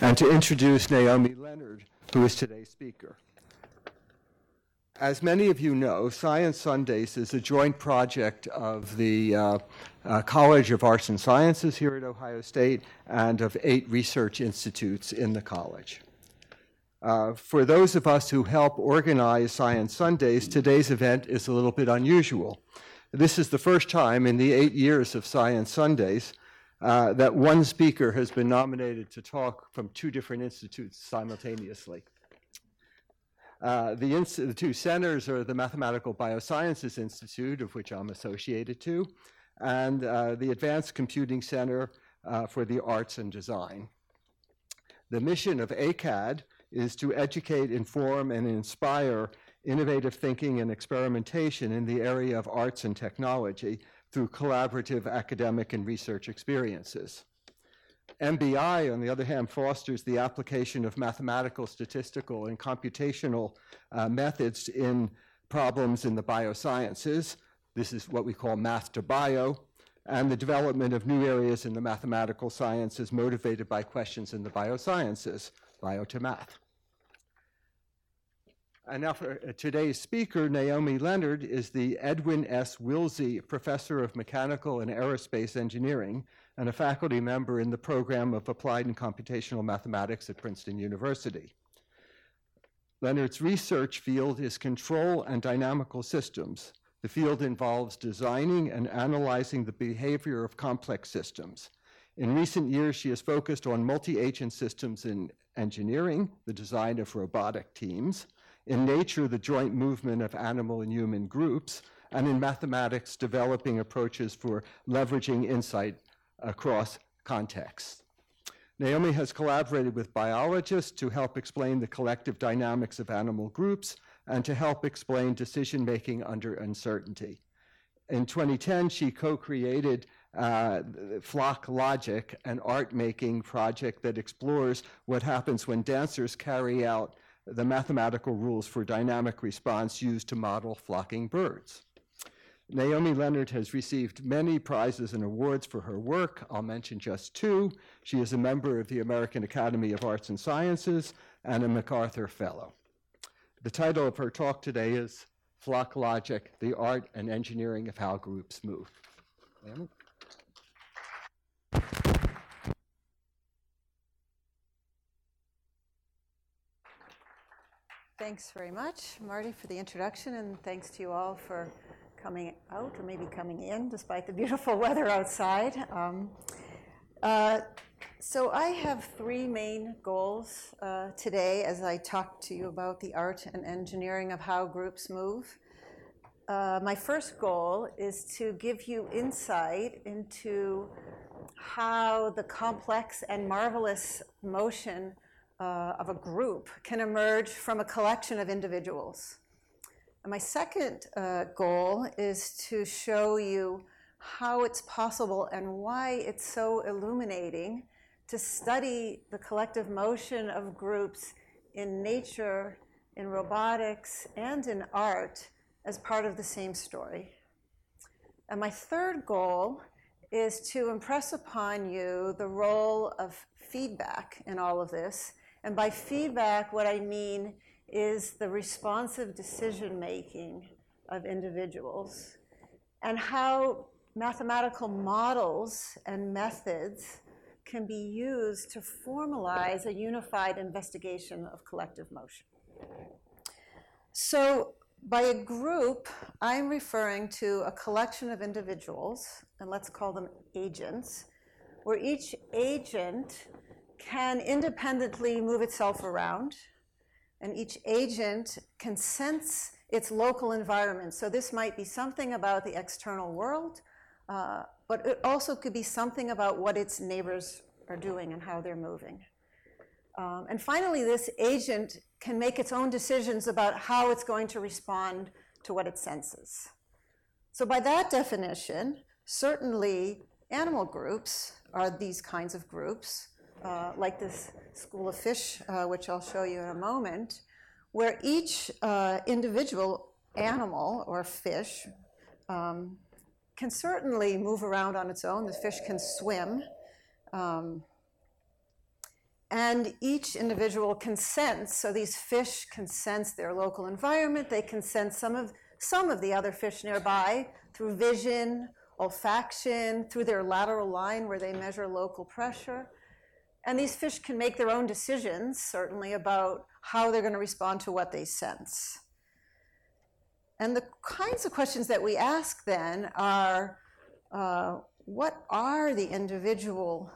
and to introduce Naomi Leonard, who is today's speaker. As many of you know, Science Sundays is a joint project of the uh, uh, College of Arts and Sciences here at Ohio State and of eight research institutes in the college. Uh, for those of us who help organize Science Sundays, today's event is a little bit unusual. This is the first time in the eight years of Science Sundays uh, that one speaker has been nominated to talk from two different institutes simultaneously. Uh, the, the, two centers are the Mathematical Biosciences Institute, of which I'm associated to, and uh, the Advanced Computing Center uh, for the Arts and Design. The mission of ACAD is to educate, inform, and inspire innovative thinking and experimentation in the area of arts and technology through collaborative academic and research experiences. MBI, on the other hand, fosters the application of mathematical, statistical, and computational uh, methods in problems in the biosciences. This is what we call math to bio, and the development of new areas in the mathematical sciences motivated by questions in the biosciences, bio to math. And now for uh, today's speaker, Naomi Leonard is the Edwin S. Wilsey Professor of Mechanical and Aerospace Engineering and a faculty member in the program of Applied and Computational Mathematics at Princeton University. Leonard's research field is control and dynamical systems. The field involves designing and analyzing the behavior of complex systems. In recent years, she has focused on multi-agent systems in engineering, the design of robotic teams, in nature, the joint movement of animal and human groups, and in mathematics, developing approaches for leveraging insight across contexts. Naomi has collaborated with biologists to help explain the collective dynamics of animal groups and to help explain decision making under uncertainty. In 2010, she co created uh, Flock Logic, an art making project that explores what happens when dancers carry out the mathematical rules for dynamic response used to model flocking birds. Naomi Leonard has received many prizes and awards for her work. I'll mention just two. She is a member of the American Academy of Arts and Sciences and a MacArthur Fellow. The title of her talk today is Flock Logic, the Art and Engineering of How Groups Move. Thanks very much, Marty, for the introduction, and thanks to you all for coming out or maybe coming in despite the beautiful weather outside. Um, uh, so I have three main goals uh, today as I talk to you about the art and engineering of how groups move. Uh, my first goal is to give you insight into how the complex and marvelous motion uh, of a group can emerge from a collection of individuals. And my second uh, goal is to show you how it's possible and why it's so illuminating to study the collective motion of groups in nature, in robotics, and in art as part of the same story. And my third goal is to impress upon you the role of feedback in all of this and by feedback, what I mean is the responsive decision making of individuals and how mathematical models and methods can be used to formalize a unified investigation of collective motion. So, by a group, I'm referring to a collection of individuals, and let's call them agents, where each agent can independently move itself around, and each agent can sense its local environment. So this might be something about the external world, uh, but it also could be something about what its neighbors are doing and how they're moving. Um, and finally, this agent can make its own decisions about how it's going to respond to what it senses. So, by that definition, certainly animal groups are these kinds of groups like this school of fish, uh, which I'll show you in a moment, where each uh, individual animal or fish um, can certainly move around on its own. The fish can swim. Um, and each individual can sense, so these fish can sense their local environment, they can sense some of, some of the other fish nearby through vision, olfaction, through their lateral line where they measure local pressure. And these fish can make their own decisions, certainly, about how they're going to respond to what they sense. And the kinds of questions that we ask then are uh, what are the individual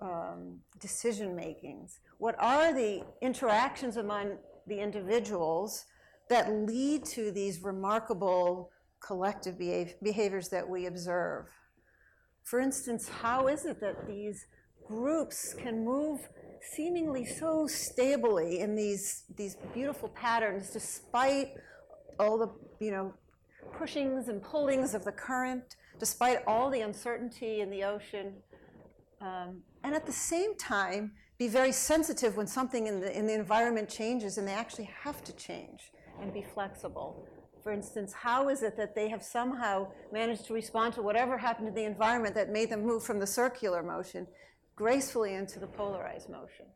um, decision makings? What are the interactions among the individuals that lead to these remarkable collective behaviors that we observe? For instance, how is it that these groups can move seemingly so stably in these, these beautiful patterns despite all the you know pushings and pullings of the current, despite all the uncertainty in the ocean, um, and at the same time be very sensitive when something in the, in the environment changes and they actually have to change and be flexible. For instance, how is it that they have somehow managed to respond to whatever happened in the environment that made them move from the circular motion gracefully into the polarized motion?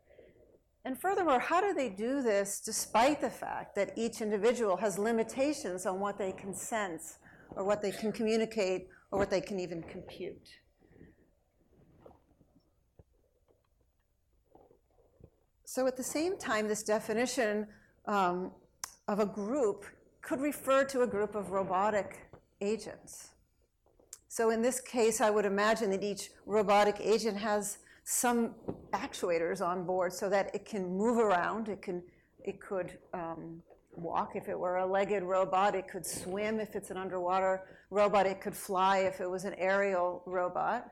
And furthermore, how do they do this despite the fact that each individual has limitations on what they can sense or what they can communicate or what they can even compute? So at the same time, this definition um, of a group could refer to a group of robotic agents. So in this case, I would imagine that each robotic agent has some actuators on board so that it can move around. It can, it could um, walk if it were a legged robot. It could swim if it's an underwater robot. It could fly if it was an aerial robot.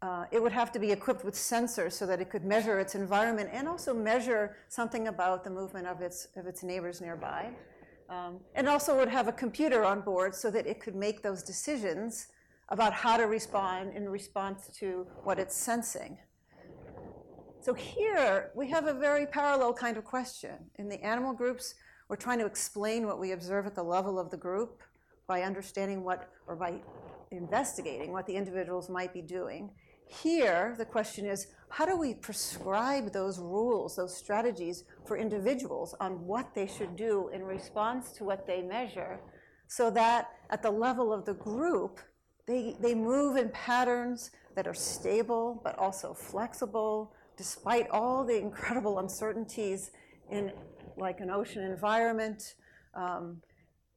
Uh, it would have to be equipped with sensors so that it could measure its environment and also measure something about the movement of its, of its neighbors nearby. Um, and also would have a computer on board so that it could make those decisions about how to respond in response to what it's sensing. So here we have a very parallel kind of question. In the animal groups, we're trying to explain what we observe at the level of the group by understanding what, or by investigating what the individuals might be doing. Here, the question is how do we prescribe those rules, those strategies for individuals on what they should do in response to what they measure so that at the level of the group, they, they move in patterns that are stable but also flexible, despite all the incredible uncertainties in like an ocean environment, um,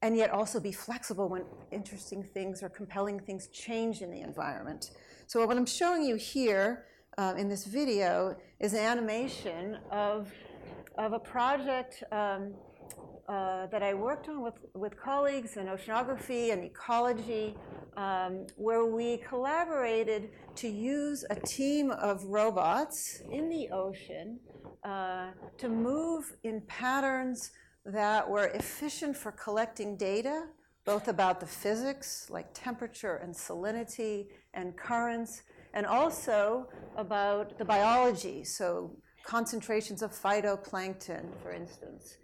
and yet also be flexible when interesting things or compelling things change in the environment. So what I'm showing you here uh, in this video is an animation of, of a project um, that I worked on with, with colleagues in oceanography and ecology, um, where we collaborated to use a team of robots in the ocean uh, to move in patterns that were efficient for collecting data, both about the physics, like temperature and salinity and currents, and also about the biology, so concentrations of phytoplankton, for instance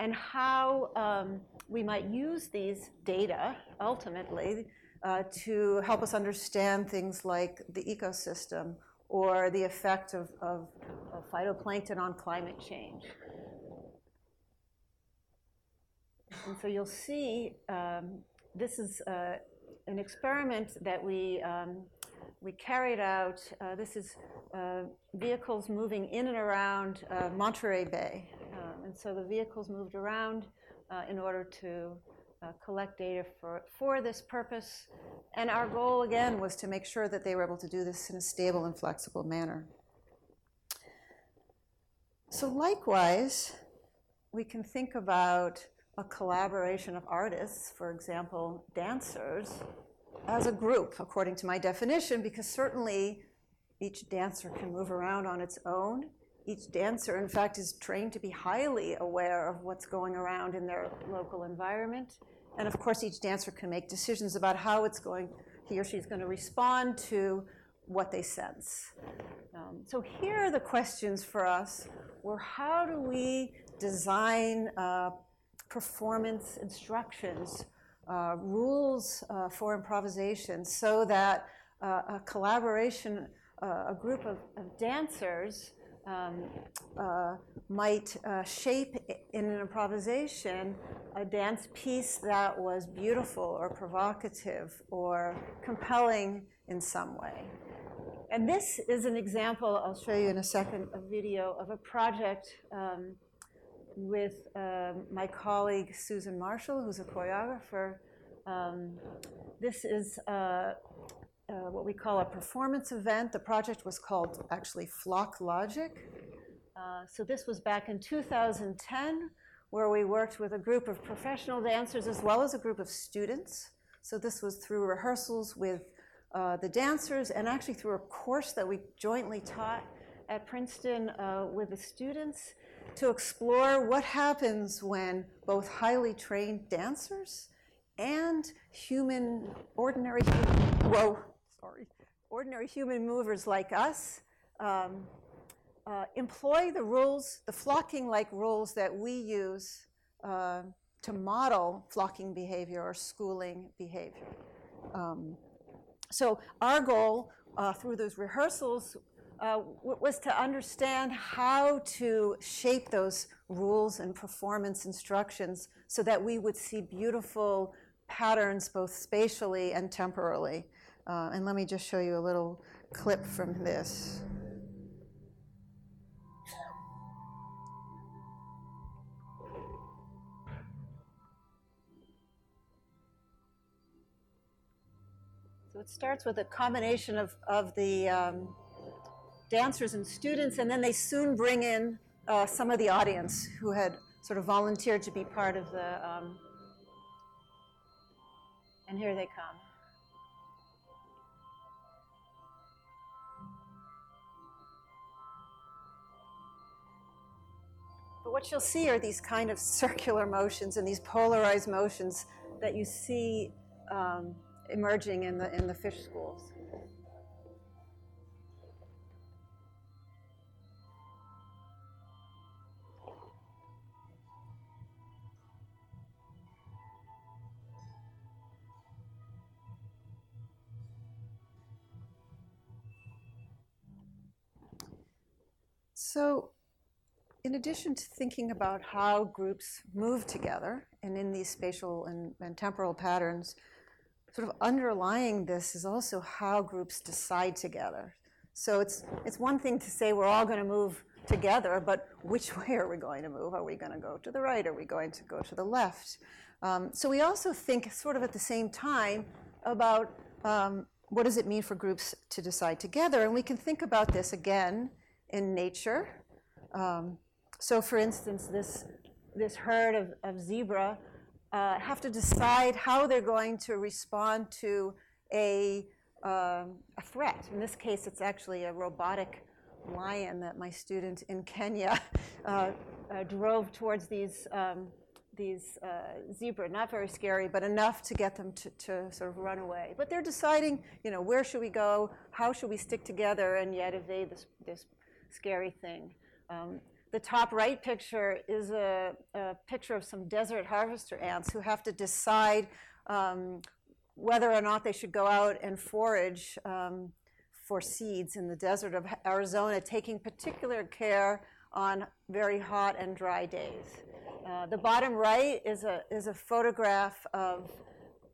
and how um, we might use these data ultimately uh, to help us understand things like the ecosystem or the effect of, of, of phytoplankton on climate change. And so you'll see um, this is uh, an experiment that we, um, we carried out. Uh, this is uh, vehicles moving in and around uh, Monterey Bay. And so the vehicles moved around uh, in order to uh, collect data for this purpose. And our goal, again, was to make sure that they were able to do this in a stable and flexible manner. So, likewise, we can think about a collaboration of artists, for example, dancers, as a group, according to my definition, because certainly each dancer can move around on its own each dancer, in fact, is trained to be highly aware of what's going around in their local environment. And of course, each dancer can make decisions about how it's going, he or she is going to respond to what they sense. Um, so here are the questions for us were how do we design uh, performance instructions, uh, rules uh, for improvisation, so that uh, a collaboration, uh, a group of, of dancers um, uh, might uh, shape in an improvisation a dance piece that was beautiful or provocative or compelling in some way. And this is an example, I'll show you in a second, a video of a project um, with um, my colleague Susan Marshall, who's a choreographer. Um, this is uh, what we call a performance event. The project was called actually Flock Logic. Uh, so this was back in 2010, where we worked with a group of professional dancers as well as a group of students. So this was through rehearsals with uh, the dancers and actually through a course that we jointly taught at Princeton uh, with the students to explore what happens when both highly trained dancers and human, ordinary, whoa, sorry, ordinary human movers like us um, uh, employ the rules, the flocking-like rules that we use uh, to model flocking behavior or schooling behavior. Um, so our goal uh, through those rehearsals uh, was to understand how to shape those rules and performance instructions so that we would see beautiful patterns both spatially and temporally. Uh, and let me just show you a little clip from this. So it starts with a combination of, of the um, dancers and students, and then they soon bring in uh, some of the audience who had sort of volunteered to be part of the. Um, and here they come. But what you'll see are these kind of circular motions and these polarized motions that you see um, emerging in the, in the fish schools. So, in addition to thinking about how groups move together and in these spatial and, and, temporal patterns, sort of underlying this is also how groups decide together. So it's, it's one thing to say we're all going to move together, but which way are we going to move? Are we going to go to the right? Are we going to go to the left? Um, so we also think, sort of at the same time, about um, what does it mean for groups to decide together? And we can think about this again in nature. Um, so, for instance, this, this herd of, of zebra uh, have to decide how they're going to respond to a, uh, a threat. In this case, it's actually a robotic lion that my student in Kenya uh, uh, drove towards these, um, these uh, zebra. Not very scary, but enough to get them to, to sort of run away. But they're deciding, you know, where should we go? How should we stick together and yet evade this, this scary thing? Um, the top right picture is a, a, picture of some desert harvester ants who have to decide um, whether or not they should go out and forage um, for seeds in the desert of Arizona, taking particular care on very hot and dry days. Uh, the bottom right is a, is a photograph of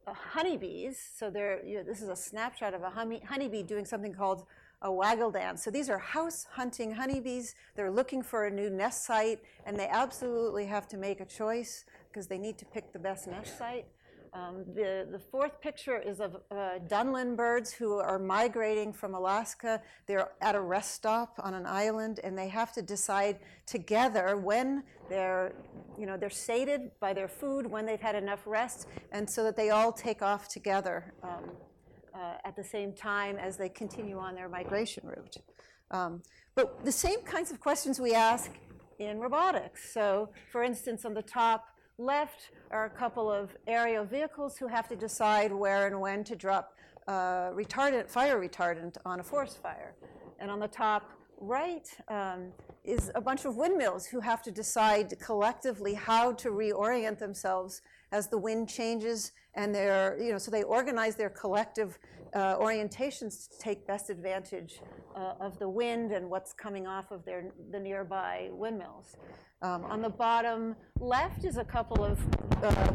uh, honeybees. So there, you know, this is a snapshot of a honey, honeybee doing something called a waggle dance. So these are house hunting honeybees. They're looking for a new nest site, and they absolutely have to make a choice because they need to pick the best nest site. Um, the, the fourth picture is of uh, Dunlin birds who are migrating from Alaska. They're at a rest stop on an island, and they have to decide together when they're, you know, they're sated by their food, when they've had enough rest, and so that they all take off together. Um, at the same time as they continue on their migration route. Um, but the same kinds of questions we ask in robotics. So, for instance, on the top left are a couple of aerial vehicles who have to decide where and when to drop uh, retardant, fire retardant on a forest fire. And on the top right um, is a bunch of windmills who have to decide collectively how to reorient themselves as the wind changes and they're, you know, so they organize their collective uh, orientations to take best advantage uh, of the wind and what's coming off of their, the nearby windmills. Um, on the bottom left is a couple of, uh,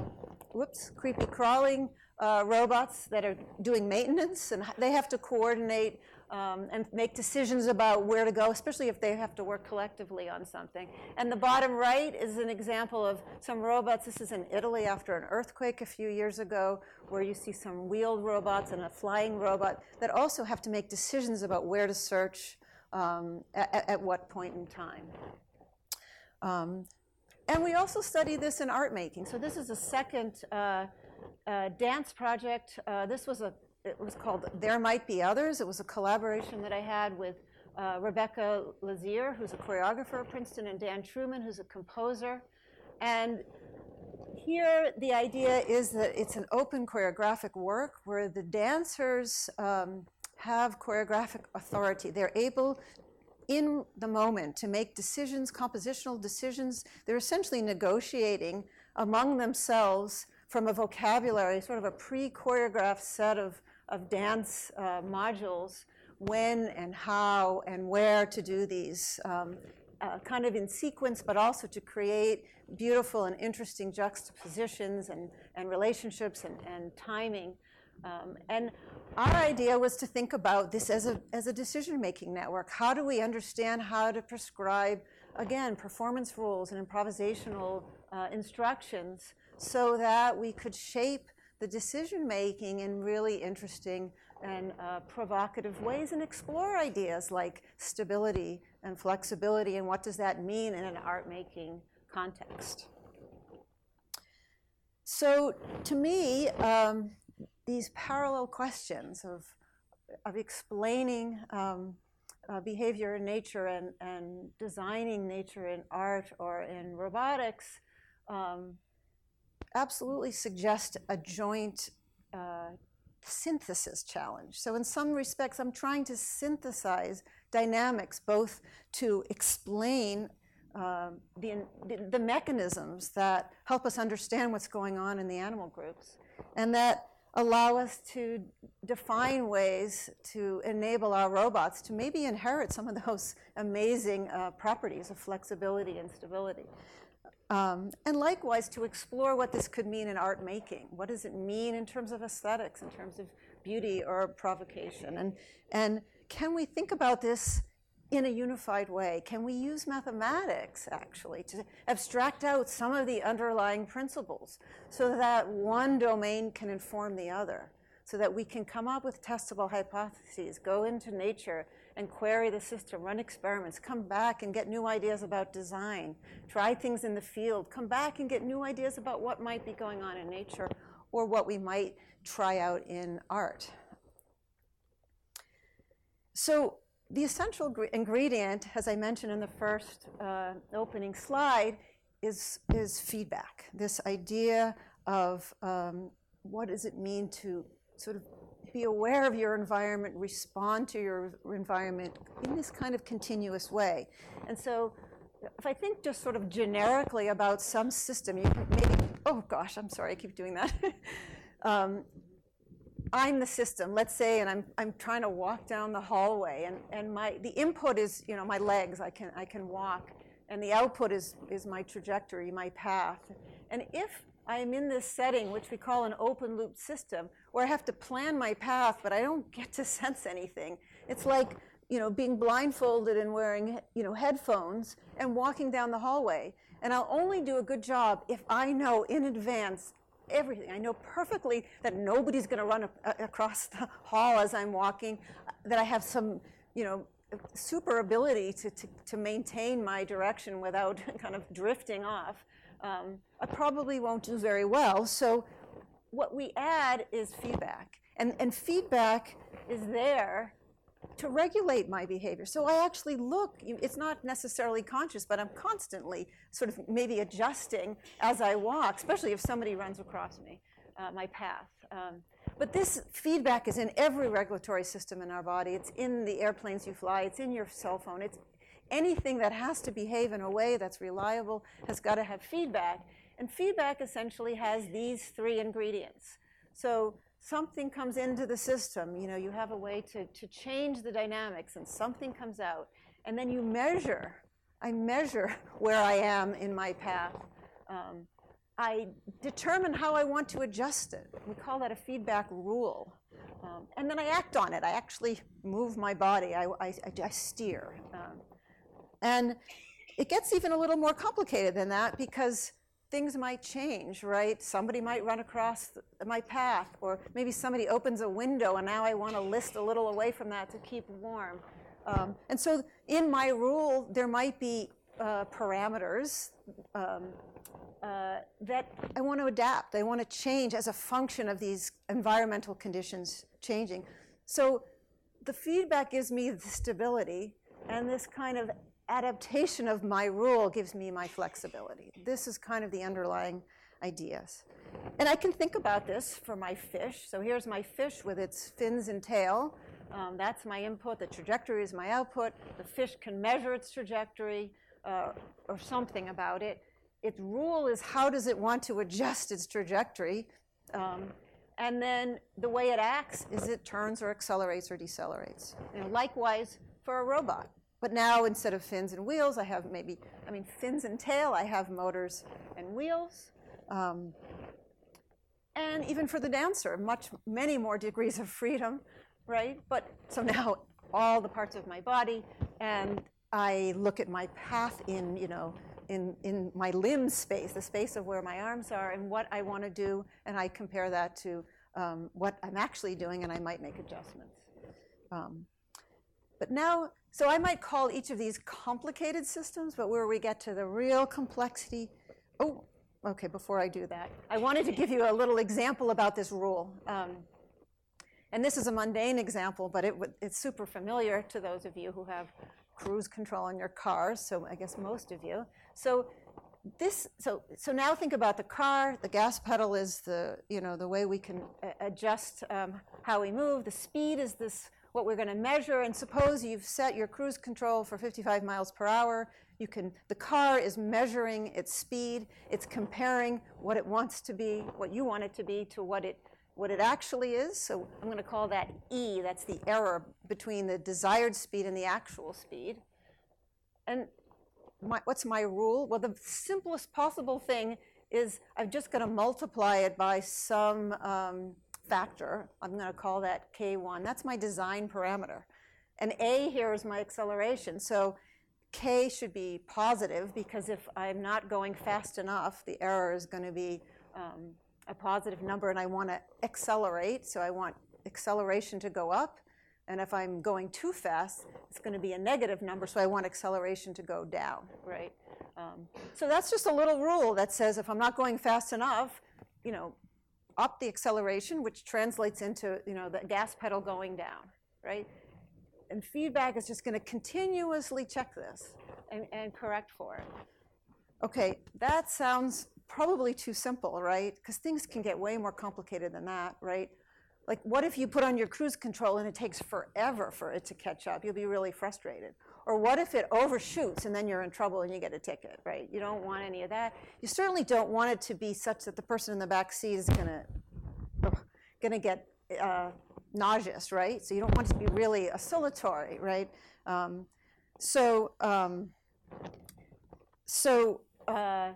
whoops, creepy crawling uh, robots that are doing maintenance, and they have to coordinate um, and make decisions about where to go, especially if they have to work collectively on something. And the bottom right is an example of some robots. This is in Italy after an earthquake a few years ago, where you see some wheeled robots and a flying robot that also have to make decisions about where to search um, at, at, what point in time. Um, and we also study this in art making. So this is a second uh, uh, dance project. Uh, this was a it was called There Might Be Others. It was a collaboration that I had with uh, Rebecca Lazier, who's a choreographer at Princeton, and Dan Trueman, who's a composer. And here, the idea is that it's an open choreographic work where the dancers um, have choreographic authority. They're able, in the moment, to make decisions, compositional decisions. They're essentially negotiating among themselves from a vocabulary, sort of a pre choreographed set of of dance uh, modules when and how and where to do these, um, uh, kind of in sequence, but also to create beautiful and interesting juxtapositions and, and relationships and, and timing. Um, and our idea was to think about this as a, as a decision making network. How do we understand how to prescribe, again, performance rules and improvisational uh, instructions so that we could shape the decision making in really interesting and uh, provocative ways and explore ideas like stability and flexibility and what does that mean in an art making context. So, to me, um, these parallel questions of, of explaining um, uh, behavior in nature and, and designing nature in art or in robotics um, absolutely suggest a joint uh, synthesis challenge. So, in some respects, I'm trying to synthesize dynamics both to explain uh, the, the, mechanisms that help us understand what's going on in the animal groups and that allow us to define ways to enable our robots to maybe inherit some of those amazing uh, properties of flexibility and stability. Um, and likewise, to explore what this could mean in art making. What does it mean in terms of aesthetics, in terms of beauty or provocation? And, and can we think about this in a unified way? Can we use mathematics actually to abstract out some of the underlying principles so that one domain can inform the other? So that we can come up with testable hypotheses, go into nature and query the system, run experiments, come back and get new ideas about design, try things in the field, come back and get new ideas about what might be going on in nature or what we might try out in art. So the essential ingredient, as I mentioned in the first uh, opening slide, is, is feedback. This idea of um, what does it mean to sort of be aware of your environment, respond to your environment in this kind of continuous way. And so, if I think just sort of generically about some system, you can maybe, oh gosh, I'm sorry, I keep doing that. um, I'm the system, let's say, and I'm, I'm trying to walk down the hallway, and, and my, the input is, you know, my legs, I can, I can walk, and the output is, is my trajectory, my path. And if I'm in this setting, which we call an open loop system, where I have to plan my path, but I don't get to sense anything. It's like, you know, being blindfolded and wearing, you know, headphones and walking down the hallway. And I'll only do a good job if I know in advance everything. I know perfectly that nobody's going to run a- across the hall as I'm walking, that I have some, you know, super ability to, to, to maintain my direction without kind of drifting off I probably won't do very well. So what we add is feedback. And, and feedback is there to regulate my behavior. So I actually look, it's not necessarily conscious, but I'm constantly sort of maybe adjusting as I walk, especially if somebody runs across me, uh, my path. Um, but this feedback is in every regulatory system in our body. It's in the airplanes you fly, it's in your cell phone, it's anything that has to behave in a way that's reliable has got to have feedback. And feedback essentially has these three ingredients. So something comes into the system, you know, you have a way to, to change the dynamics and something comes out. And then you measure, I measure where I am in my path. Um, I determine how I want to adjust it. We call that a feedback rule. Um, and then I act on it. I actually move my body. I, I, I steer. Um, and it gets even a little more complicated than that because things might change, right? Somebody might run across my path, or maybe somebody opens a window and now I want to list a little away from that to keep warm. Um, and so in my rule, there might be uh, parameters um, uh, that I want to adapt. I want to change as a function of these environmental conditions changing. So the feedback gives me the stability, and this kind of adaptation of my rule gives me my flexibility. This is kind of the underlying ideas. And I can think about this for my fish. So here's my fish with its fins and tail. Um, that's my input. The trajectory is my output. The fish can measure its trajectory uh, or something about it. Its rule is how does it want to adjust its trajectory. Um, and then the way it acts is it turns or accelerates or decelerates. Likewise for a robot. But now instead of fins and wheels, I have maybe, I mean, fins and tail, I have motors and wheels. Um, and even for the dancer, much, many more degrees of freedom, right? But so now all the parts of my body, and I look at my path in, you know, in, in my limb space, the space of where my arms are, and what I want to do, and I compare that to um, what I'm actually doing, and I might make adjustments. Um, but now, so I might call each of these complicated systems, but where we get to the real complexity, oh, okay, before I do that, I wanted to give you a little example about this rule. Um, and this is a mundane example, but it, it's super familiar to those of you who have cruise control in your cars, so I guess most of you. So this, so, so now think about the car, the gas pedal is the, you know, the way we can adjust um, how we move. The speed is this, what we're gonna measure, and suppose you've set your cruise control for 55 miles per hour, you can, the car is measuring its speed, it's comparing what it wants to be, what you want it to be, to what it what it actually is. So I'm going to call that E. That's the error between the desired speed and the actual speed. And my, what's my rule? Well, the simplest possible thing is I'm just going to multiply it by some um, factor. I'm going to call that K1. That's my design parameter. And A here is my acceleration. So K should be positive because if I'm not going fast enough, the error is going to be um, a positive number and I want to accelerate, so I want acceleration to go up. And if I'm going too fast, it's going to be a negative number, so I want acceleration to go down, right? Um, so that's just a little rule that says if I'm not going fast enough, you know, up the acceleration, which translates into, you know, the gas pedal going down, right? And feedback is just going to continuously check this and, and correct for it. Okay, that sounds probably too simple, right? Because things can get way more complicated than that, right? Like, what if you put on your cruise control and it takes forever for it to catch up? You'll be really frustrated. Or what if it overshoots and then you're in trouble and you get a ticket, right? You don't want any of that. You certainly don't want it to be such that the person in the back seat is gonna, gonna get uh, nauseous, right? So you don't want it to be really oscillatory, right? Um, so, um, so. Uh,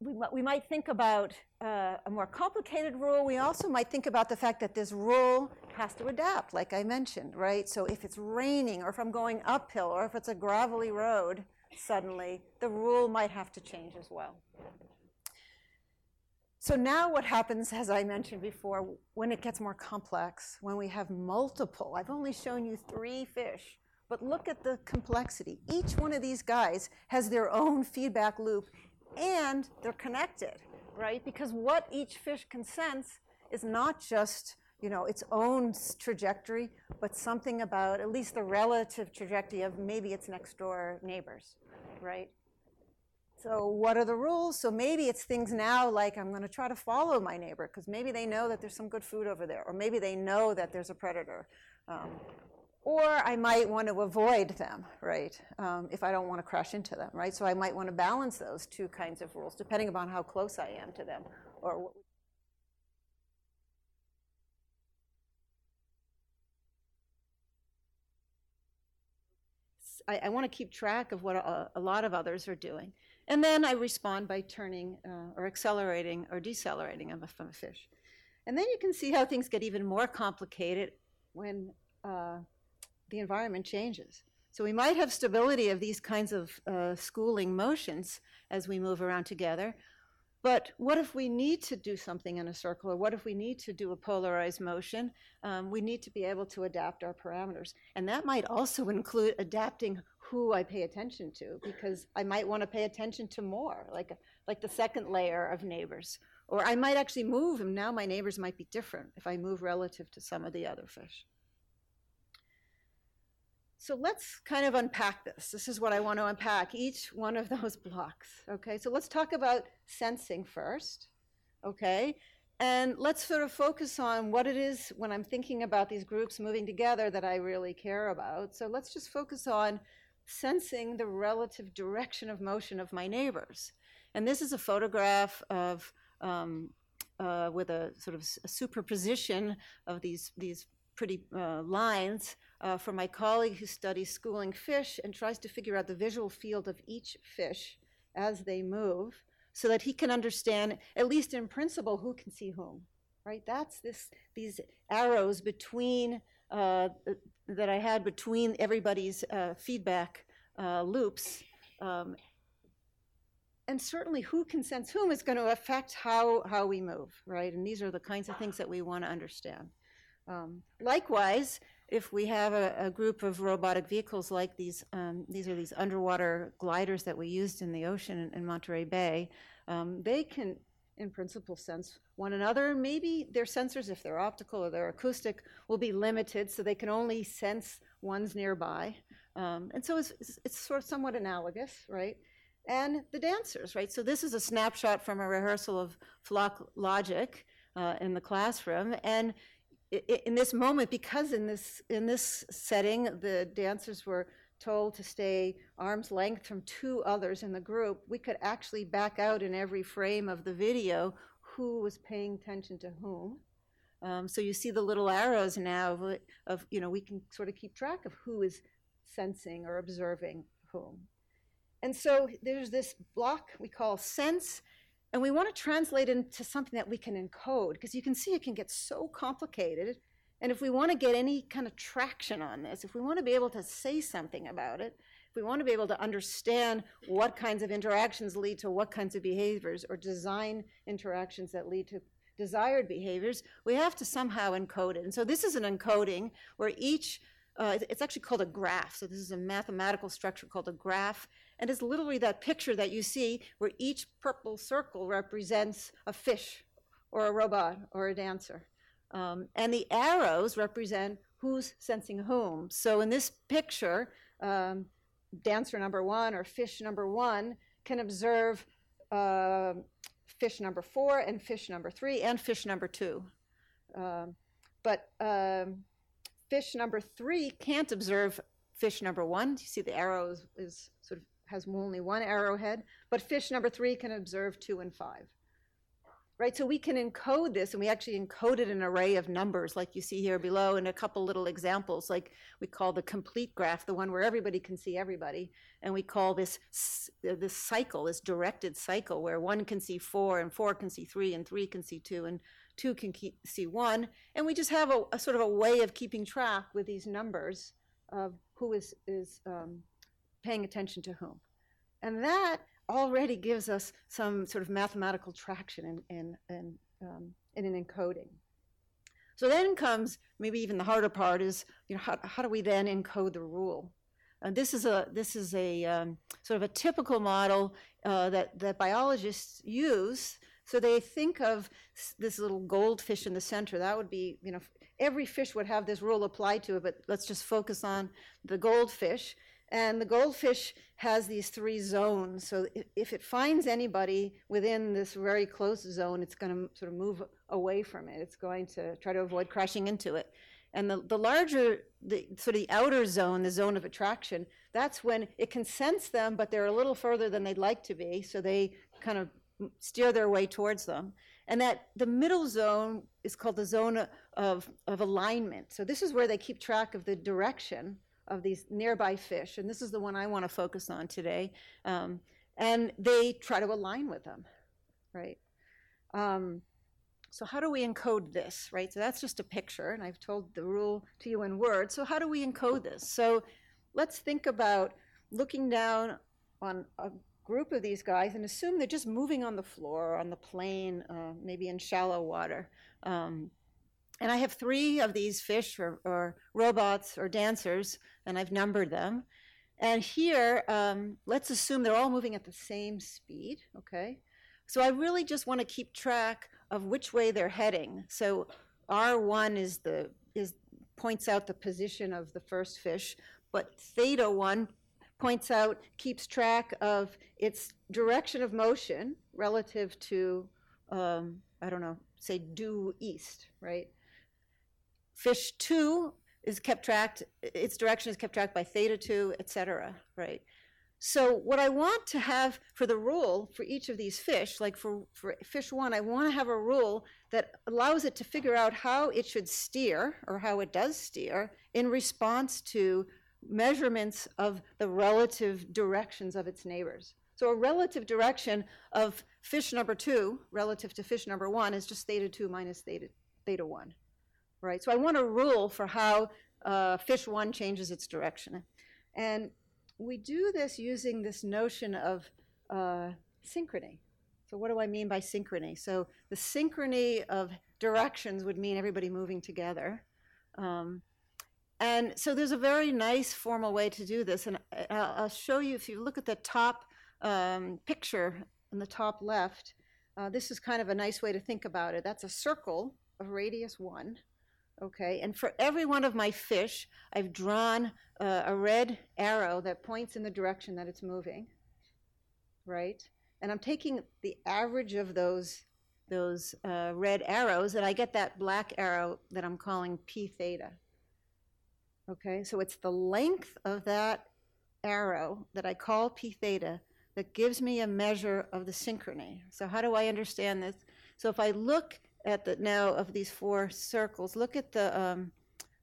we, we might think about uh, a more complicated rule. We also might think about the fact that this rule has to adapt, like I mentioned, right? So if it's raining, or if I'm going uphill, or if it's a gravelly road, suddenly the rule might have to change as well. So now what happens, as I mentioned before, when it gets more complex, when we have multiple, I've only shown you three fish, but look at the complexity. Each one of these guys has their own feedback loop and they're connected, right? Because what each fish can sense is not just you know its own trajectory, but something about at least the relative trajectory of maybe its next door neighbors, right? So what are the rules? So maybe it's things now like I'm going to try to follow my neighbor because maybe they know that there's some good food over there, or maybe they know that there's a predator. Um, Or I might want to avoid them, right? Um, if I don't want to crash into them, right? So I might want to balance those two kinds of rules depending upon how close I am to them or I, I want to keep track of what a, a, lot of others are doing. And then I respond by turning uh, or accelerating or decelerating a, from a fish. And then you can see how things get even more complicated when uh, the environment changes. So we might have stability of these kinds of uh, schooling motions as we move around together, but what if we need to do something in a circle, or what if we need to do a polarized motion? Um, we need to be able to adapt our parameters. And that might also include adapting who I pay attention to, because I might want to pay attention to more, like, like the second layer of neighbors. Or I might actually move, and now my neighbors might be different if I move relative to some of the other fish. So let's kind of unpack this. This is what I want to unpack, each one of those blocks. Okay, so let's talk about sensing first. Okay, and let's sort of focus on what it is when I'm thinking about these groups moving together that I really care about. So let's just focus on sensing the relative direction of motion of my neighbors. And this is a photograph of um, uh, with a sort of superposition of these these pretty uh, lines uh, for my colleague who studies schooling fish and tries to figure out the visual field of each fish as they move so that he can understand, at least in principle, who can see whom. Right? That's this these arrows between uh, that I had between everybody's uh, feedback uh, loops. Um, and certainly who can sense whom is going to affect how, how we move, right? And these are the kinds of things that we want to understand. Um, likewise, if we have a, a, group of robotic vehicles like these, um, these are these underwater gliders that we used in the ocean in, in Monterey Bay, um, they can, in principle, sense one another. Maybe their sensors, if they're optical or they're acoustic, will be limited, so they can only sense ones nearby. Um, and so it's, it's sort of somewhat analogous, right? And the dancers, right? So this is a snapshot from a rehearsal of flock logic uh, in the classroom, and in this moment, because in this in this setting, the dancers were told to stay arm's length from two others in the group, we could actually back out in every frame of the video who was paying attention to whom. Um, so you see the little arrows now of, of, you know, we can sort of keep track of who is sensing or observing whom. And so there's this block we call sense, and we want to translate into something that we can encode because you can see it can get so complicated. And if we want to get any kind of traction on this, if we want to be able to say something about it, if we want to be able to understand what kinds of interactions lead to what kinds of behaviors or design interactions that lead to desired behaviors, we have to somehow encode it. And so this is an encoding where each uh, it's actually called a graph. So this is a mathematical structure called a graph. And it's literally that picture that you see where each purple circle represents a fish or a robot or a dancer. Um, and the arrows represent who's sensing whom. So in this picture, um, dancer number one or fish number one can observe uh, fish number four and fish number three and fish number two. Um, but um, fish number three can't observe fish number one. You see the arrow is, is sort of has only one arrowhead, but fish number three can observe two and five. Right, so we can encode this, and we actually encoded an array of numbers, like you see here below, and a couple little examples, like we call the complete graph, the one where everybody can see everybody, and we call this this cycle, this directed cycle, where one can see four, and four can see three, and three can see two, and two can keep, see one, and we just have a, a, sort of a way of keeping track with these numbers of who is is um, paying attention to whom. And that already gives us some sort of mathematical traction in, in, in, um, in an encoding. So then comes maybe even the harder part is, you know, how, how do we then encode the rule? And this is a this is a um, sort of a typical model uh, that that biologists use. So they think of this little goldfish in the center. That would be, you know, every fish would have this rule applied to it. But let's just focus on the goldfish. And the goldfish has these three zones. So if it finds anybody within this very close zone, it's going to sort of move away from it. It's going to try to avoid crashing into it. And the, the larger, the sort of the outer zone, the zone of attraction, that's when it can sense them, but they're a little further than they'd like to be. So they kind of steer their way towards them. And that the middle zone is called the zone of, of alignment. So this is where they keep track of the direction of these nearby fish. And this is the one I want to focus on today. Um, and they try to align with them, right? Um, so how do we encode this, right? So that's just a picture, and I've told the rule to you in words. So how do we encode this? So let's think about looking down on a group of these guys and assume they're just moving on the floor, on the plane, uh, maybe in shallow water. Um, and I have three of these fish or, or, robots or dancers, and I've numbered them. And here, um, let's assume they're all moving at the same speed, okay? So I really just want to keep track of which way they're heading. So R1 is the is points out the position of the first fish, but theta 1 points out keeps track of its direction of motion relative to um, I don't know, say due east, right? Fish 2 is kept tracked its direction is kept tracked by theta 2, etc., right? So what I want to have for the rule for each of these fish, like for, for fish one, I want to have a rule that allows it to figure out how it should steer or how it does steer in response to measurements of the relative directions of its neighbors. So a relative direction of fish number two relative to fish number one is just theta two minus theta, theta one, right? So I want a rule for how uh, fish one changes its direction. And we do this using this notion of uh, synchrony. So, what do I mean by synchrony? So, the synchrony of directions would mean everybody moving together. Um, and so, there's a very nice formal way to do this. And I'll show you if you look at the top um, picture in the top left, uh, this is kind of a nice way to think about it. That's a circle of radius one. Okay, and for every one of my fish, I've drawn uh, a red arrow that points in the direction that it's moving, right? And I'm taking the average of those, those uh, red arrows, and I get that black arrow that I'm calling p theta. Okay, so it's the length of that arrow that I call p theta that gives me a measure of the synchrony. So how do I understand this? So if I look at the now of these four circles, look at the um,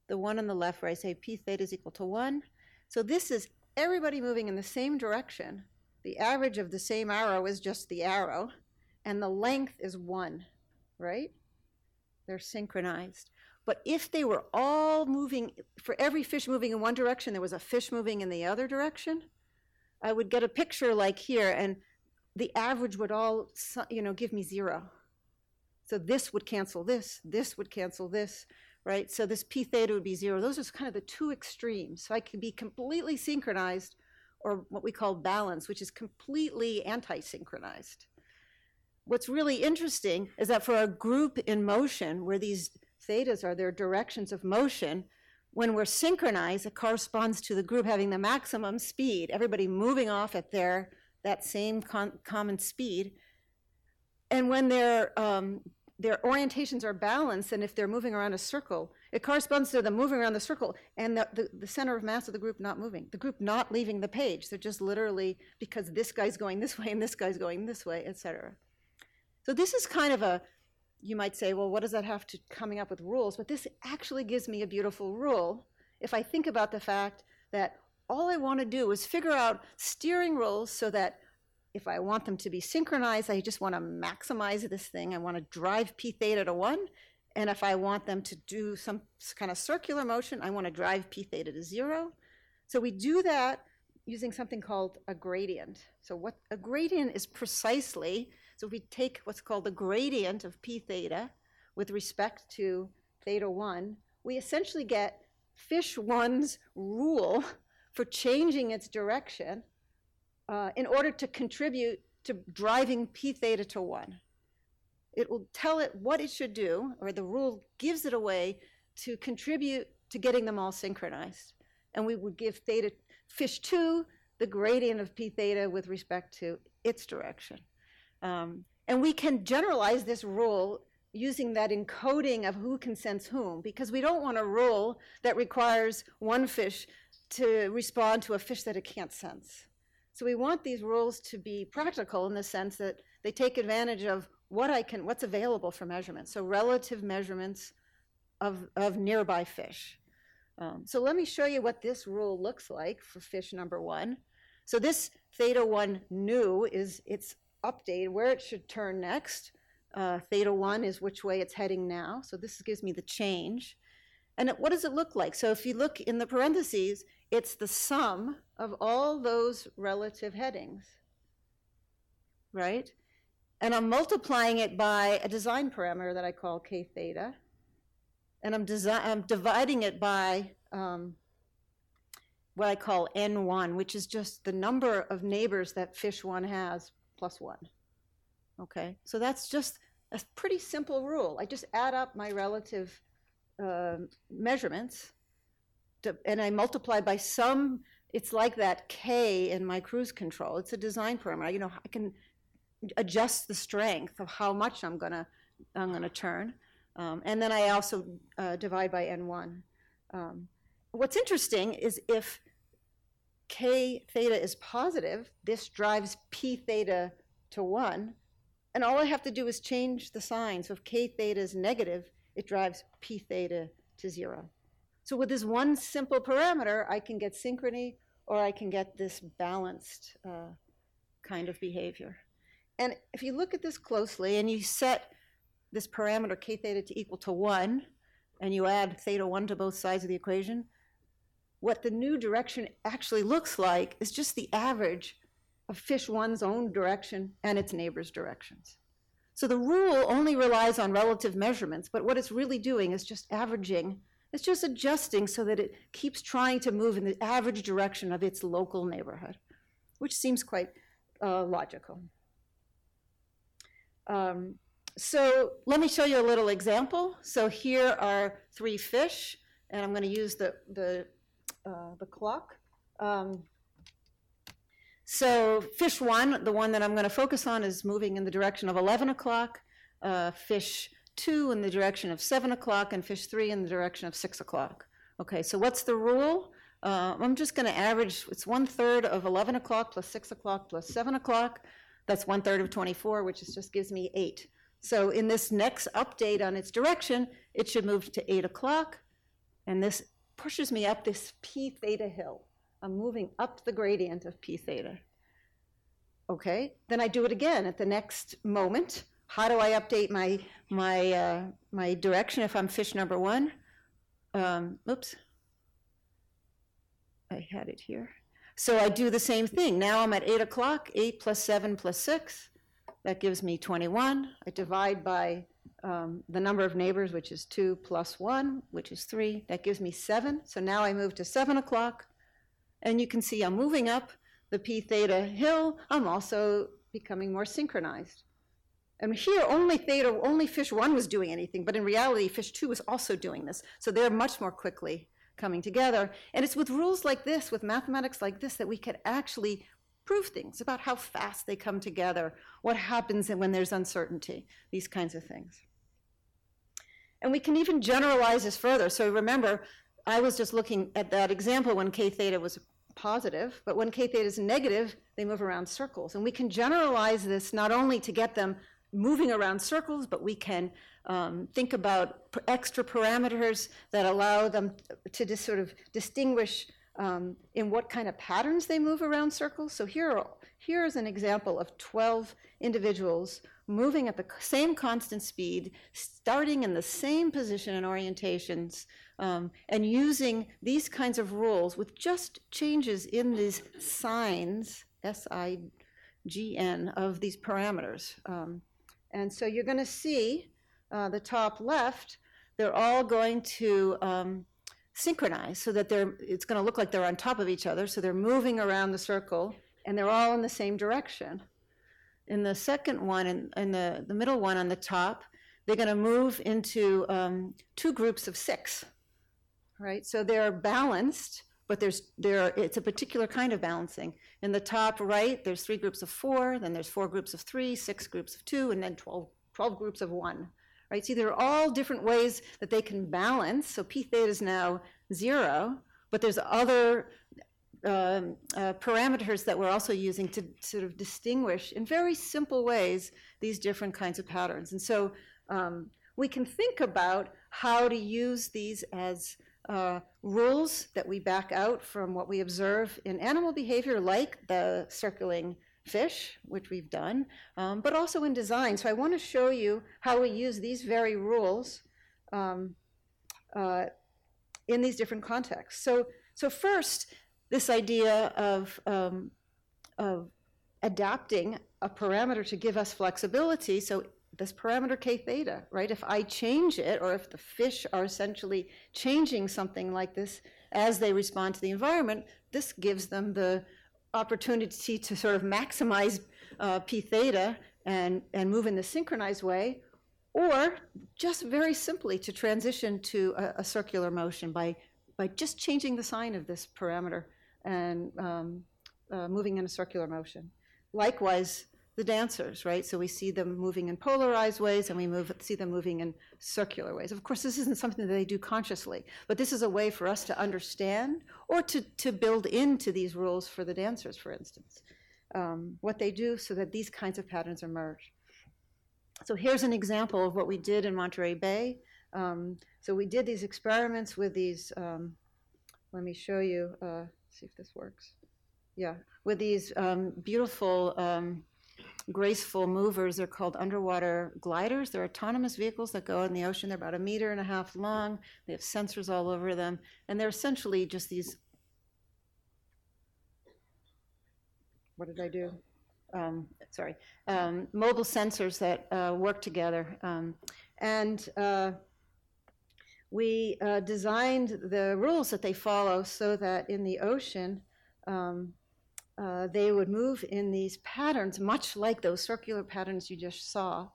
the one on the left where I say p theta is equal to one. So this is everybody moving in the same direction. The average of the same arrow is just the arrow, and the length is one, right? They're synchronized. But if they were all moving, for every fish moving in one direction, there was a fish moving in the other direction, I would get a picture like here, and the average would all, you know, give me zero. So this would cancel this, this would cancel this, right? So this p theta would be zero. Those are kind of the two extremes. So I could be completely synchronized or what we call balance, which is completely anti-synchronized. What's really interesting is that for a group in motion where these thetas are their directions of motion, when we're synchronized, it corresponds to the group having the maximum speed, everybody moving off at their that same con- common speed. And when their um, their orientations are balanced, and if they're moving around a circle, it corresponds to them moving around the circle and the, the, the, center of mass of the group not moving, the group not leaving the page. They're just literally because this guy's going this way and this guy's going this way, etc. So this is kind of a, you might say, well, what does that have to coming up with rules? But this actually gives me a beautiful rule if I think about the fact that all I want to do is figure out steering rules so that if I want them to be synchronized, I just want to maximize this thing. I want to drive p theta to 1. And if I want them to do some kind of circular motion, I want to drive p theta to 0. So we do that using something called a gradient. So what a gradient is precisely, so if we take what's called the gradient of p theta with respect to theta 1, we essentially get fish 1's rule for changing its direction uh, in order to contribute to driving p theta to 1. It will tell it what it should do, or the rule gives it a way to contribute to getting them all synchronized. And we would give theta fish 2 the gradient of p theta with respect to its direction. Um, and we can generalize this rule using that encoding of who can sense whom, because we don't want a rule that requires one fish to respond to a fish that it can't sense. So we want these rules to be practical in the sense that they take advantage of what I can, what's available for measurement. So relative measurements of, of nearby fish. Um, so let me show you what this rule looks like for fish number one. So this theta one new is its update, where it should turn next. Uh, theta one is which way it's heading now. So this gives me the change. And it, what does it look like? So if you look in the parentheses, it's the sum of all those relative headings, right? And I'm multiplying it by a design parameter that I call k theta. And I'm, desi- I'm dividing it by um, what I call n1, which is just the number of neighbors that fish one has plus one. Okay, so that's just a pretty simple rule. I just add up my relative uh, measurements and I multiply by some, it's like that K in my cruise control. It's a design parameter. You know, I can adjust the strength of how much I'm gonna, I'm gonna turn. Um, and then I also uh, divide by N1. Um, what's interesting is if K theta is positive, this drives P theta to one, and all I have to do is change the sign. So if K theta is negative, it drives P theta to zero. So with this one simple parameter, I can get synchrony or I can get this balanced uh, kind of behavior. And if you look at this closely and you set this parameter k theta to equal to 1, and you add theta 1 to both sides of the equation, what the new direction actually looks like is just the average of fish 1's own direction and its neighbor's directions. So the rule only relies on relative measurements, but what it's really doing is just averaging. It's just adjusting so that it keeps trying to move in the average direction of its local neighborhood, which seems quite uh, logical. Um, so let me show you a little example. So here are three fish, and I'm going to use the, the, uh, the clock. Um, so fish one, the one that I'm going to focus on, is moving in the direction of 11 o'clock. Uh, fish two in the direction of 7 o'clock, and fish three in the direction of 6 o'clock. Okay, so what's the rule? Uh, I'm just going to average, it's one third of 11 o'clock plus 6 o'clock plus 7 o'clock. That's one third of 24, which is, just gives me 8. So in this next update on its direction, it should move to 8 o'clock, and this pushes me up this p theta hill. I'm moving up the gradient of p theta. Okay, then I do it again at the next moment. How do I update my my uh, my direction if I'm fish number one? Um, oops, I had it here. So I do the same thing. Now I'm at eight o'clock. Eight plus seven plus six, that gives me 21. I divide by um, the number of neighbors, which is two plus one, which is three. That gives me seven. So now I move to seven o'clock. And you can see I'm moving up the P theta hill. I'm also becoming more synchronized. Here, only theta, only fish one was doing anything, but in reality, fish two was also doing this. So they're much more quickly coming together. And it's with rules like this, with mathematics like this, that we can actually prove things about how fast they come together, what happens when there's uncertainty, these kinds of things. And we can even generalize this further. So remember, I was just looking at that example when k theta was positive, but when k theta is negative, they move around circles. And we can generalize this not only to get them moving around circles, but we can um, think about p- extra parameters that allow them to just sort of distinguish um, in what kind of patterns they move around circles. So here, here is an example of 12 individuals moving at the same constant speed, starting in the same position and orientations, um, and using these kinds of rules with just changes in these signs, S I G N, of these parameters. Um, and so you're going to see uh, the top left, they're all going to um, synchronize so that they're, it's going to look like they're on top of each other. So they're moving around the circle and they're all in the same direction. In the second one, in, in the, the middle one on the top, they're going to move into um, two groups of six, right? So they're balanced, but there's there it's a particular kind of balancing. In the top right, there's three groups of four, then there's four groups of three, six groups of two, and then 12, 12 groups of one. right? See, there are all different ways that they can balance. So p theta is now zero, but there's other um, uh, parameters that we're also using to sort of distinguish in very simple ways these different kinds of patterns. And so um, we can think about how to use these as uh, rules that we back out from what we observe in animal behavior, like the circling fish, which we've done, um, but also in design. So I want to show you how we use these very rules um, uh, in these different contexts. So, so first, this idea of, um, of adapting a parameter to give us flexibility. So this parameter k theta, right? If I change it, or if the fish are essentially changing something like this as they respond to the environment, this gives them the opportunity to sort of maximize uh, p theta and, and move in the synchronized way, or just very simply to transition to a, a circular motion by, by just changing the sign of this parameter and um, uh, moving in a circular motion. Likewise, the dancers, right? So we see them moving in polarized ways and we move, see them moving in circular ways. Of course, this isn't something that they do consciously, but this is a way for us to understand or to, to build into these rules for the dancers, for instance, um, what they do so that these kinds of patterns emerge. So here's an example of what we did in Monterey Bay. Um, so we did these experiments with these, um, let me show you, uh, see if this works. Yeah, with these um, beautiful um, graceful movers. They're called underwater gliders. They're autonomous vehicles that go in the ocean. They're about a meter and a half long. They have sensors all over them. And they're essentially just these. What did I do? Um, sorry. Um, mobile sensors that uh, work together. Um, and uh, we uh, designed the rules that they follow so that in the ocean, um, uh, they would move in these patterns, much like those circular patterns you just saw,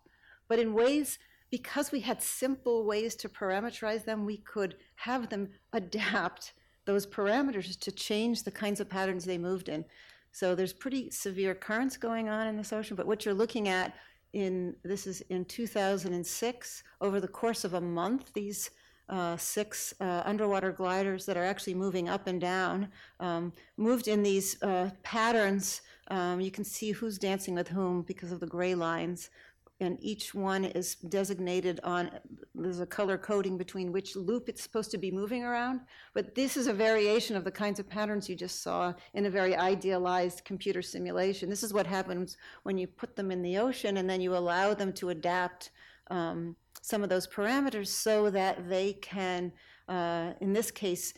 but in ways, because we had simple ways to parameterize them, we could have them adapt those parameters to change the kinds of patterns they moved in. So there's pretty severe currents going on in this ocean, but what you're looking at in this is in 2006 over the course of a month these uh, six uh, underwater gliders that are actually moving up and down, um, moved in these uh, patterns. Um, you can see who's dancing with whom because of the gray lines. And each one is designated on, there's a color coding between which loop it's supposed to be moving around. But this is a variation of the kinds of patterns you just saw in a very idealized computer simulation. This is what happens when you put them in the ocean and then you allow them to adapt um, some of those parameters so that they can, uh, in this case,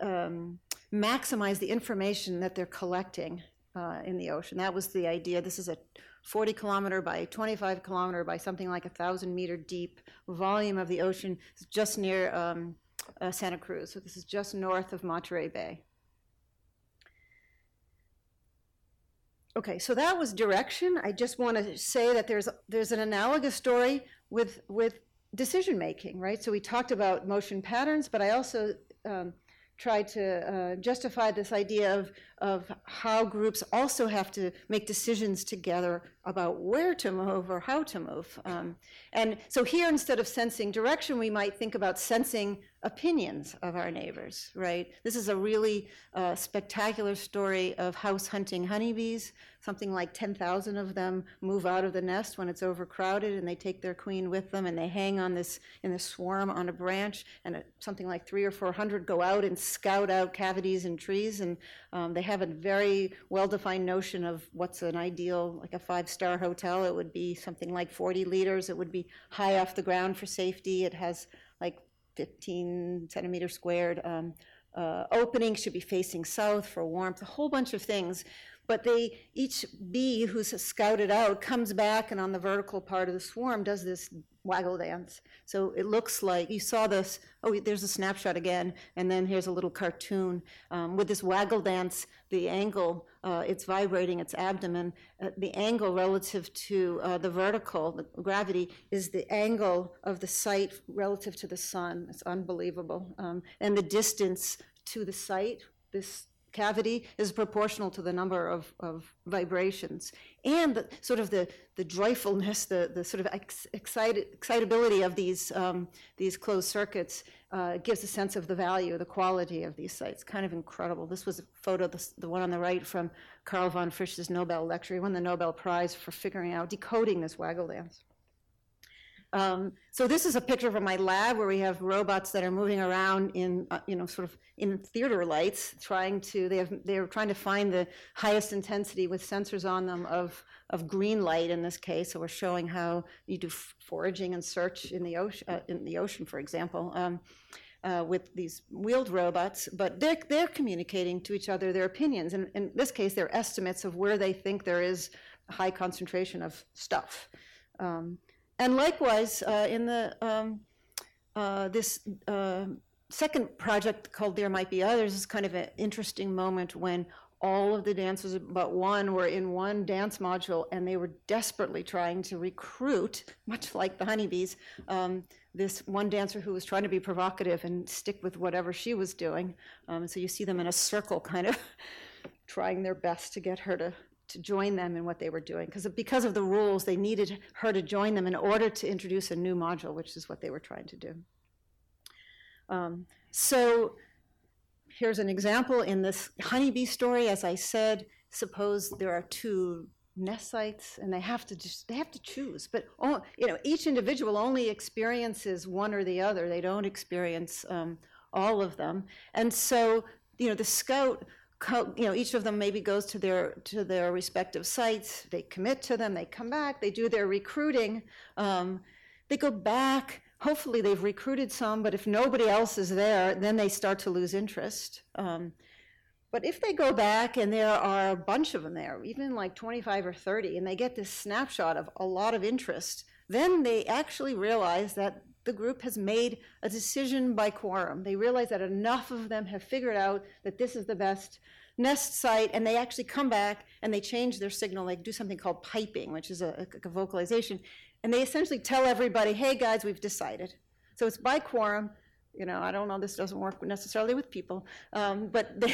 um, maximize the information that they're collecting uh, in the ocean. That was the idea. This is a 40 kilometer by 25 kilometer by something like a thousand meter deep volume of the ocean. It's just near um, uh, Santa Cruz. So this is just north of Monterey Bay. Okay, so that was direction. I just want to say that there's there's an analogous story with with decision making, right? So we talked about motion patterns, but I also um, tried to uh, justify this idea of of how groups also have to make decisions together about where to move or how to move. Um, and so here, instead of sensing direction, we might think about sensing opinions of our neighbors, right? This is a really uh, spectacular story of house hunting honeybees. Something like 10,000 of them move out of the nest when it's overcrowded, and they take their queen with them, and they hang on this in a swarm on a branch, and something like three or 400 go out and scout out cavities in trees, and um, they have a very well-defined notion of what's an ideal, like a five-star hotel. It would be something like 40 liters. It would be high off the ground for safety. It has like 15 centimeters squared. Um, uh, opening should be facing south for warmth, a whole bunch of things. But they, each bee who's scouted out comes back and on the vertical part of the swarm does this waggle dance. So it looks like you saw this. Oh, there's a snapshot again, and then here's a little cartoon um, with this waggle dance. The angle, uh, it's vibrating its abdomen. Uh, the angle relative to uh, the vertical, the gravity, is the angle of the site relative to the sun. It's unbelievable, um, and the distance to the site. This cavity is proportional to the number of, of vibrations. And the, sort of the, the joyfulness, the, the sort of ex, excited, excitability of these, um, these closed circuits uh, gives a sense of the value, the quality of these sites. Kind of incredible. This was a photo, the, the one on the right from Karl von Frisch's Nobel lecture. He won the Nobel Prize for figuring out, decoding this waggle dance. Um, so this is a picture from my lab where we have robots that are moving around in, uh, you know, sort of in theater lights, trying to, they have, they're trying to find the highest intensity with sensors on them of, of green light in this case. So we're showing how you do foraging and search in the ocean, uh, in the ocean, for example. Um, uh, with these wheeled robots, but they're, they're communicating to each other their opinions. And in this case, their estimates of where they think there is a high concentration of stuff. Um, and likewise, uh, in the um, uh, this uh, second project called There Might Be Others is kind of an interesting moment when all of the dancers but one were in one dance module and they were desperately trying to recruit, much like the honeybees, um, this one dancer who was trying to be provocative and stick with whatever she was doing. Um, so you see them in a circle, kind of trying their best to get her to to join them in what they were doing because because of the rules they needed her to join them in order to introduce a new module which is what they were trying to do. Um, so here's an example in this honeybee story. As i said suppose there are two nest sites and they have to just they have to choose but oh, you know each individual only experiences one or the other. They don't experience um, all of them. And so you know the scout you know, each of them maybe goes to their to their respective sites. They commit to them. They come back. They do their recruiting. Um, they go back. Hopefully, they've recruited some. But if nobody else is there, then they start to lose interest. Um, but if they go back and there are a bunch of them there, even like 25 or 30, and they get this snapshot of a lot of interest, then they actually realize that the group has made a decision by quorum. They realize that enough of them have figured out that this is the best nest site, and they actually come back and they change their signal. They do something called piping, which is a, a vocalization, and they essentially tell everybody, "Hey guys, we've decided." So it's by quorum. You know, I don't know. This doesn't work necessarily with people, um, but they,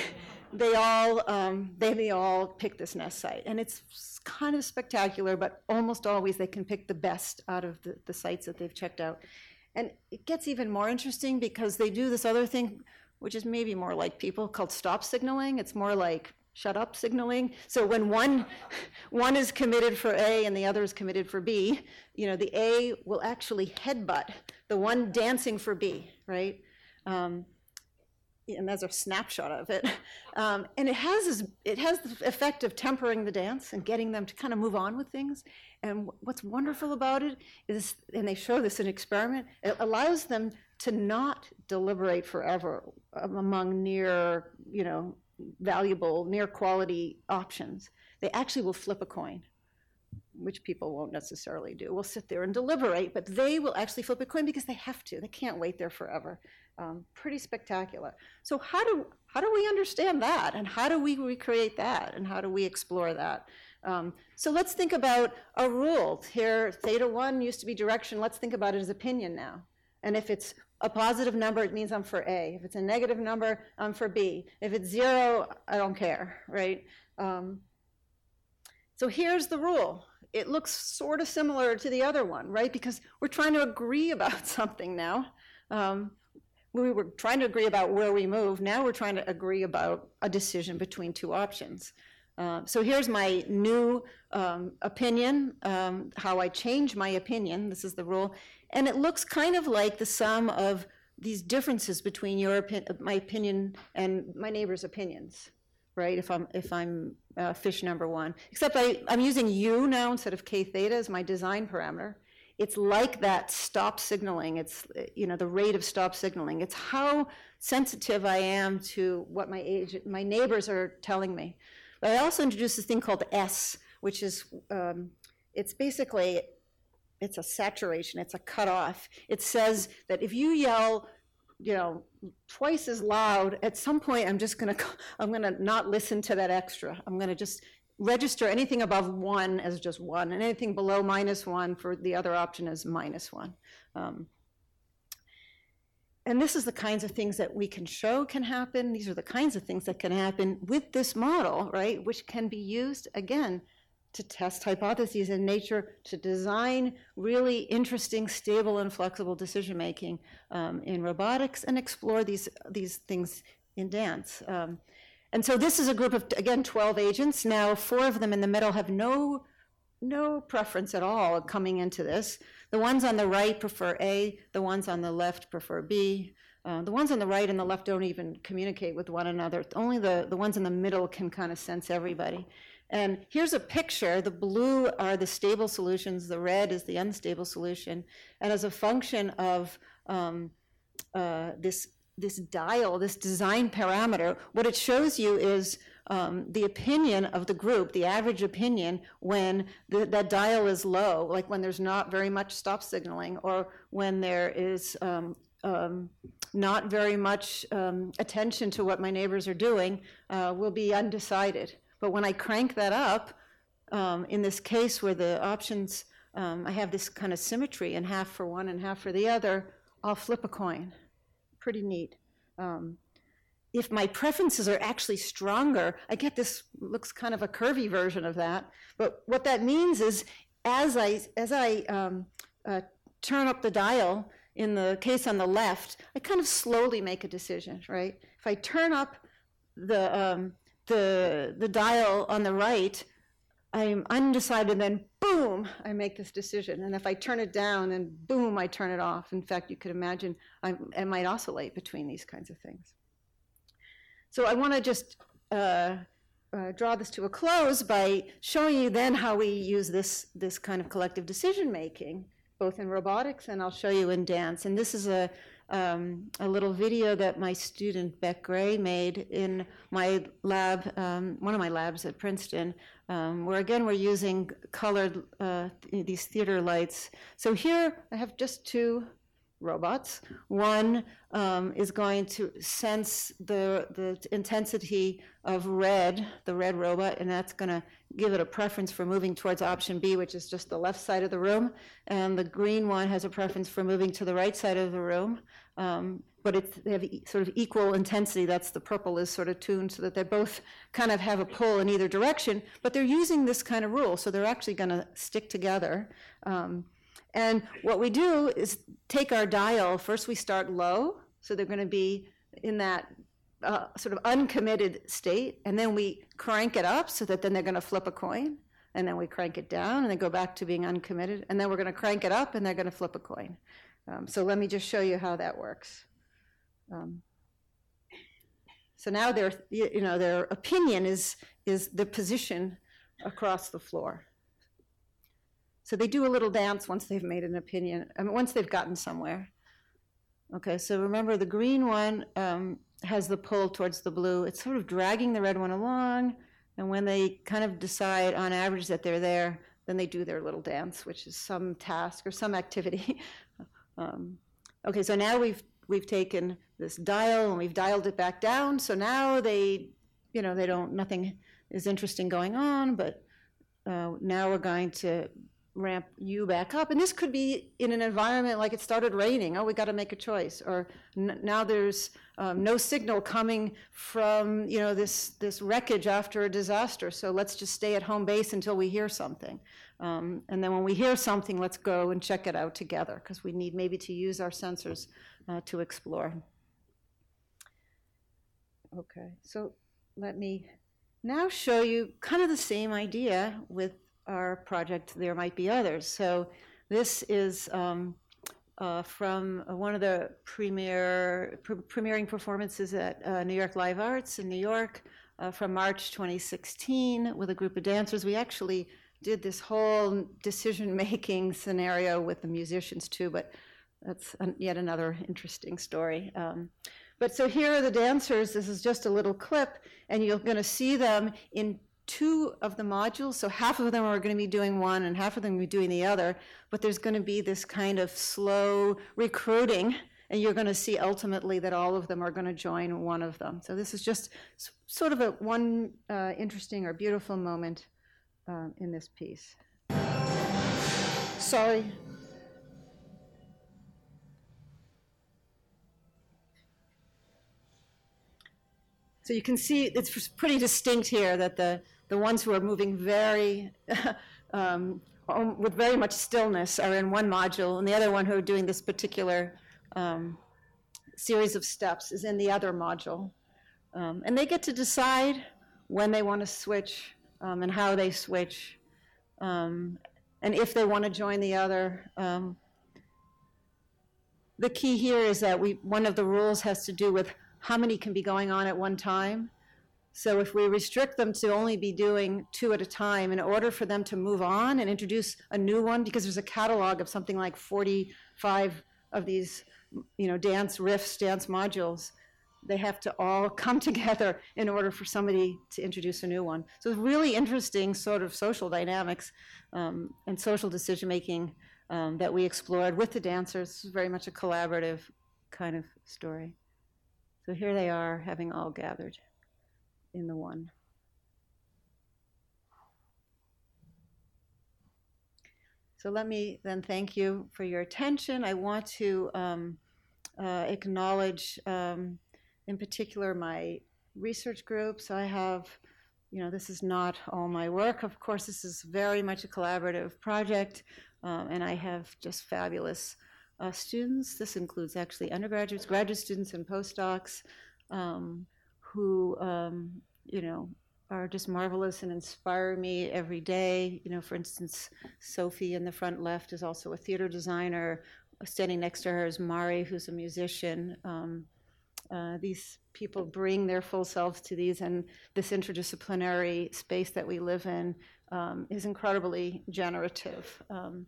they all um, they, they all pick this nest site, and it's kind of spectacular. But almost always they can pick the best out of the, the sites that they've checked out. And it gets even more interesting because they do this other thing, which is maybe more like people, called stop signaling. It's more like shut up signaling. So when one, one is committed for A and the other is committed for B, you know, the A will actually headbutt the one dancing for B, right? Um, and there's a snapshot of it. Um, and it has, this, it has the effect of tempering the dance and getting them to kind of move on with things. And what's wonderful about it is, and they show this in experiment, it allows them to not deliberate forever among near, you know, valuable, near quality options. They actually will flip a coin which people won't necessarily do, will sit there and deliberate, but they will actually flip a coin because they have to. They can't wait there forever. Um, pretty spectacular. So how do how do we understand that, and how do we recreate that, and how do we explore that? Um, so let's think about a rule. Here, theta one used to be direction. Let's think about it as opinion now. And if it's a positive number, it means I'm for A. If it's a negative number, I'm for B. If it's zero, I don't care, right? Um, so here's the rule it looks sort of similar to the other one, right? Because we're trying to agree about something now. Um, we were trying to agree about where we move. Now we're trying to agree about a decision between two options. Uh, so here's my new um, opinion, um, how I change my opinion. This is the rule. And it looks kind of like the sum of these differences between your opi- my opinion and my neighbor's opinions right? If I'm if I'm uh, fish number one, except I, I'm using U now instead of K theta as my design parameter. It's like that stop signaling. It's you know the rate of stop signaling. It's how sensitive I am to what my age my neighbors are telling me. But I also introduced this thing called S, which is um, it's basically it's a saturation. It's a cutoff. It says that if you yell you know, twice as loud, at some point I'm just gonna, I'm gonna not listen to that extra. I'm gonna just register anything above one as just one, and anything below minus one for the other option as minus one. Um, and this is the kinds of things that we can show can happen. These are the kinds of things that can happen with this model, right? Which can be used, again, to test hypotheses in nature, to design really interesting, stable, and flexible decision making um, in robotics, and explore these, these things in dance. Um, and so this is a group of, again, 12 agents. Now, four of them in the middle have no, no preference at all coming into this. The ones on the right prefer A, the ones on the left prefer B. Uh, the ones on the right and the left don't even communicate with one another. Only the, the ones in the middle can kind of sense everybody. And here's a picture. The blue are the stable solutions, the red is the unstable solution. And as a function of um, uh, this, this dial, this design parameter, what it shows you is um, the opinion of the group, the average opinion, when the, that dial is low, like when there's not very much stop signaling, or when there is um, um, not very much um, attention to what my neighbors are doing, uh, will be undecided. But when I crank that up, um, in this case where the options, um, I have this kind of symmetry and half for one and half for the other, I'll flip a coin. Pretty neat. Um, if my preferences are actually stronger, I get this looks kind of a curvy version of that. But what that means is, as I as I um, uh, turn up the dial in the case on the left, I kind of slowly make a decision, right? If I turn up the um, the the dial on the right, I'm undecided, then boom, I make this decision. And if I turn it down, then boom, I turn it off. In fact, you could imagine I, I might oscillate between these kinds of things. So I want to just uh, uh, draw this to a close by showing you then how we use this, this kind of collective decision making, both in robotics and I'll show you in dance. And this is a, um, a little video that my student Beck Gray made in my lab, um, one of my labs at Princeton, um, where again we're using colored uh, these theater lights. So here I have just two robots. One um, is going to sense the, the intensity of red, the red robot, and that's going to give it a preference for moving towards option B, which is just the left side of the room. And the green one has a preference for moving to the right side of the room. Um, but it's, they have sort of equal intensity. That's the purple is sort of tuned so that they both kind of have a pull in either direction. But they're using this kind of rule, so they're actually going to stick together. Um, and what we do is take our dial, first we start low, so they're going to be in that uh, sort of uncommitted state, and then we crank it up so that then they're going to flip a coin, and then we crank it down, and they go back to being uncommitted, and then we're going to crank it up, and they're going to flip a coin. Um, so let me just show you how that works. Um, so now their, you know, their opinion is, is the position across the floor. So they do a little dance once they've made an opinion, I mean, once they've gotten somewhere. Okay, so remember the green one um, has the pull towards the blue. It's sort of dragging the red one along, and when they kind of decide on average that they're there, then they do their little dance, which is some task or some activity. um, okay, so now we've we've taken this dial and we've dialed it back down. So now they, you know, they don't nothing is interesting going on, but uh, now we're going to ramp you back up. And this could be in an environment like it started raining. Oh, we got to make a choice. Or n- now there's um, no signal coming from you know this this wreckage after a disaster. So let's just stay at home base until we hear something. Um, and then when we hear something, let's go and check it out together because we need maybe to use our sensors uh, to explore. Okay, so let me now show you kind of the same idea with our project, there might be others. So this is um, uh, from one of the premier pre- premiering performances at uh, New York Live Arts in New York uh, from March 2016 with a group of dancers. We actually did this whole decision-making scenario with the musicians too, but that's an, yet another interesting story. Um, but so here are the dancers. This is just a little clip, and you're going to see them in two of the modules, so half of them are going to be doing one and half of them are doing the other, but there's going to be this kind of slow recruiting, and you're going to see ultimately that all of them are going to join one of them. So this is just sort of a one uh, interesting or beautiful moment um, in this piece. Sorry. So you can see it's pretty distinct here that the, the ones who are moving very, um, um, with very much stillness are in one module, and the other one who are doing this particular um, series of steps is in the other module. Um, and they get to decide when they want to switch um, and how they switch, um, and if they want to join the other. The key here is that we, one of the rules has to do with how many can be going on at one time. So if we restrict them to only be doing two at a time, in order for them to move on and introduce a new one, because there's a catalog of something like 45 of these, you know, dance riffs, dance modules, they have to all come together in order for somebody to introduce a new one. So it's really interesting sort of social dynamics um, and social decision making um, that we explored with the dancers. It's very much a collaborative kind of story. So here they are, having all gathered in the one. So let me then thank you for your attention. I want to um, uh, acknowledge, um, in particular, my research group. So I have, you know, this is not all my work. Of course, this is very much a collaborative project, um, and I have just fabulous uh, students. This includes actually undergraduates, graduate students, and postdocs um, who, um, you know, are just marvelous and inspire me every day. You know, for instance, Sophie in the front left is also a theater designer. Standing next to her is Mari, who's a musician. Um, uh, these people bring their full selves to these, and this interdisciplinary space that we live in um, is incredibly generative. Um,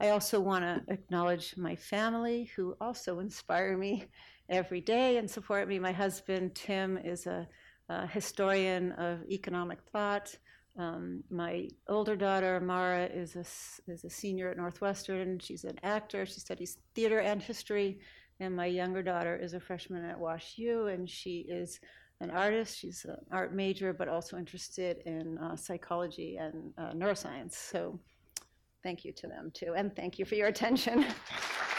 I also want to acknowledge my family who also inspire me every day and support me. My husband, Tim, is a, a historian of economic thought. Um, my older daughter, Mara, is a, is a senior at Northwestern. She's an actor. She studies theater and history. And my younger daughter is a freshman at Wash U, and she is an artist. She's an art major, but also interested in uh, psychology and uh, neuroscience. So thank you to them too, and thank you for your attention.